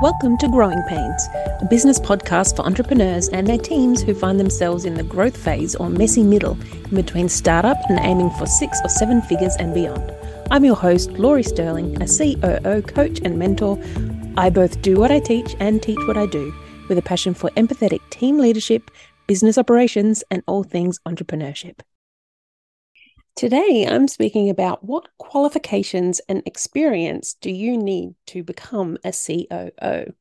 Welcome to Growing Pains, a business podcast for entrepreneurs and their teams who find themselves in the growth phase or messy middle in between startup and aiming for six or seven figures and beyond. I'm your host, Laurie Stirling, a COO coach and mentor. I both do what I teach and teach what I do with a passion for empathetic team leadership, business operations, and all things entrepreneurship. Today, I'm speaking about what qualifications and experience do you need to become a COO.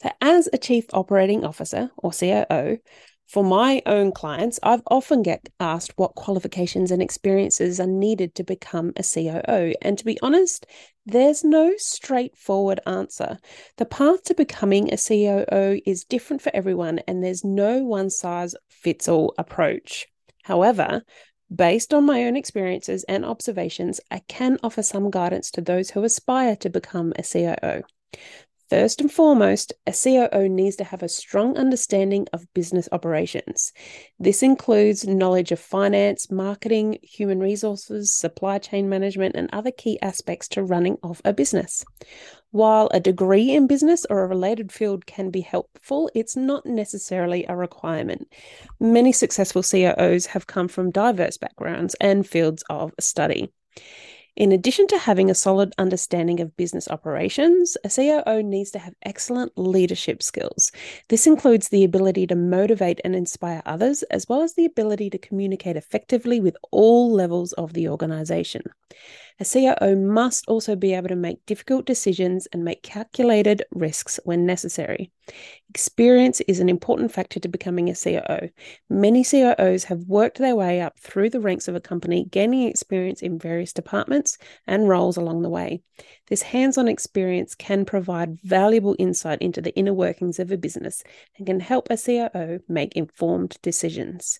So, as a Chief Operating Officer or COO, for my own clients, I've often get asked what qualifications and experiences are needed to become a COO. And to be honest, there's no straightforward answer. The path to becoming a COO is different for everyone, and there's no one size fits all approach. However, Based on my own experiences and observations, I can offer some guidance to those who aspire to become a COO. First and foremost, a COO needs to have a strong understanding of business operations. This includes knowledge of finance, marketing, human resources, supply chain management, and other key aspects to running of a business. While a degree in business or a related field can be helpful, it's not necessarily a requirement. Many successful COOs have come from diverse backgrounds and fields of study. In addition to having a solid understanding of business operations, a COO needs to have excellent leadership skills. This includes the ability to motivate and inspire others, as well as the ability to communicate effectively with all levels of the organization. A COO must also be able to make difficult decisions and make calculated risks when necessary. Experience is an important factor to becoming a COO. Many COOs have worked their way up through the ranks of a company, gaining experience in various departments and roles along the way. This hands on experience can provide valuable insight into the inner workings of a business and can help a COO make informed decisions.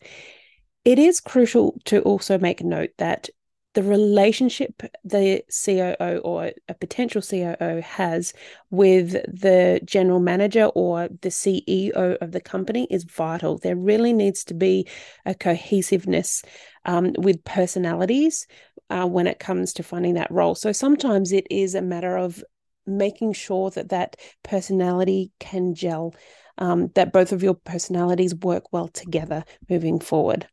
It is crucial to also make note that the relationship the COO or a potential COO has with the general manager or the CEO of the company is vital. There really needs to be a cohesiveness um, with personalities uh, when it comes to finding that role. So sometimes it is a matter of making sure that that personality can gel, um, that both of your personalities work well together moving forward.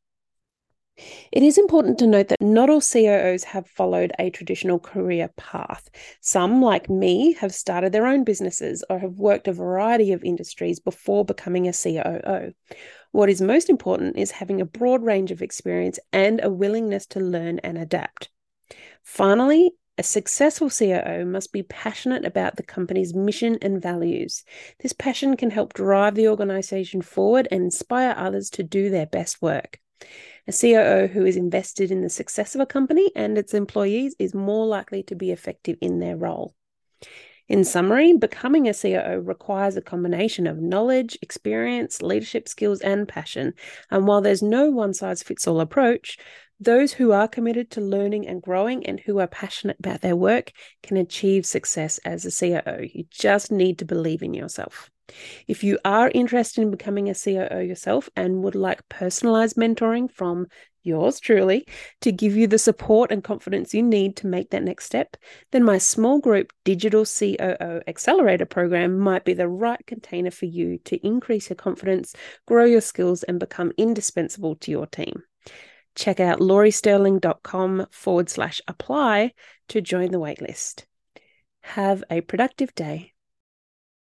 It is important to note that not all COOs have followed a traditional career path. Some, like me, have started their own businesses or have worked a variety of industries before becoming a COO. What is most important is having a broad range of experience and a willingness to learn and adapt. Finally, a successful COO must be passionate about the company's mission and values. This passion can help drive the organization forward and inspire others to do their best work. A COO who is invested in the success of a company and its employees is more likely to be effective in their role. In summary, becoming a COO requires a combination of knowledge, experience, leadership skills, and passion. And while there's no one size fits all approach, those who are committed to learning and growing and who are passionate about their work can achieve success as a COO. You just need to believe in yourself. If you are interested in becoming a COO yourself and would like personalized mentoring from yours truly to give you the support and confidence you need to make that next step, then my small group Digital COO Accelerator program might be the right container for you to increase your confidence, grow your skills, and become indispensable to your team. Check out lauriestirling.com forward slash apply to join the waitlist. Have a productive day.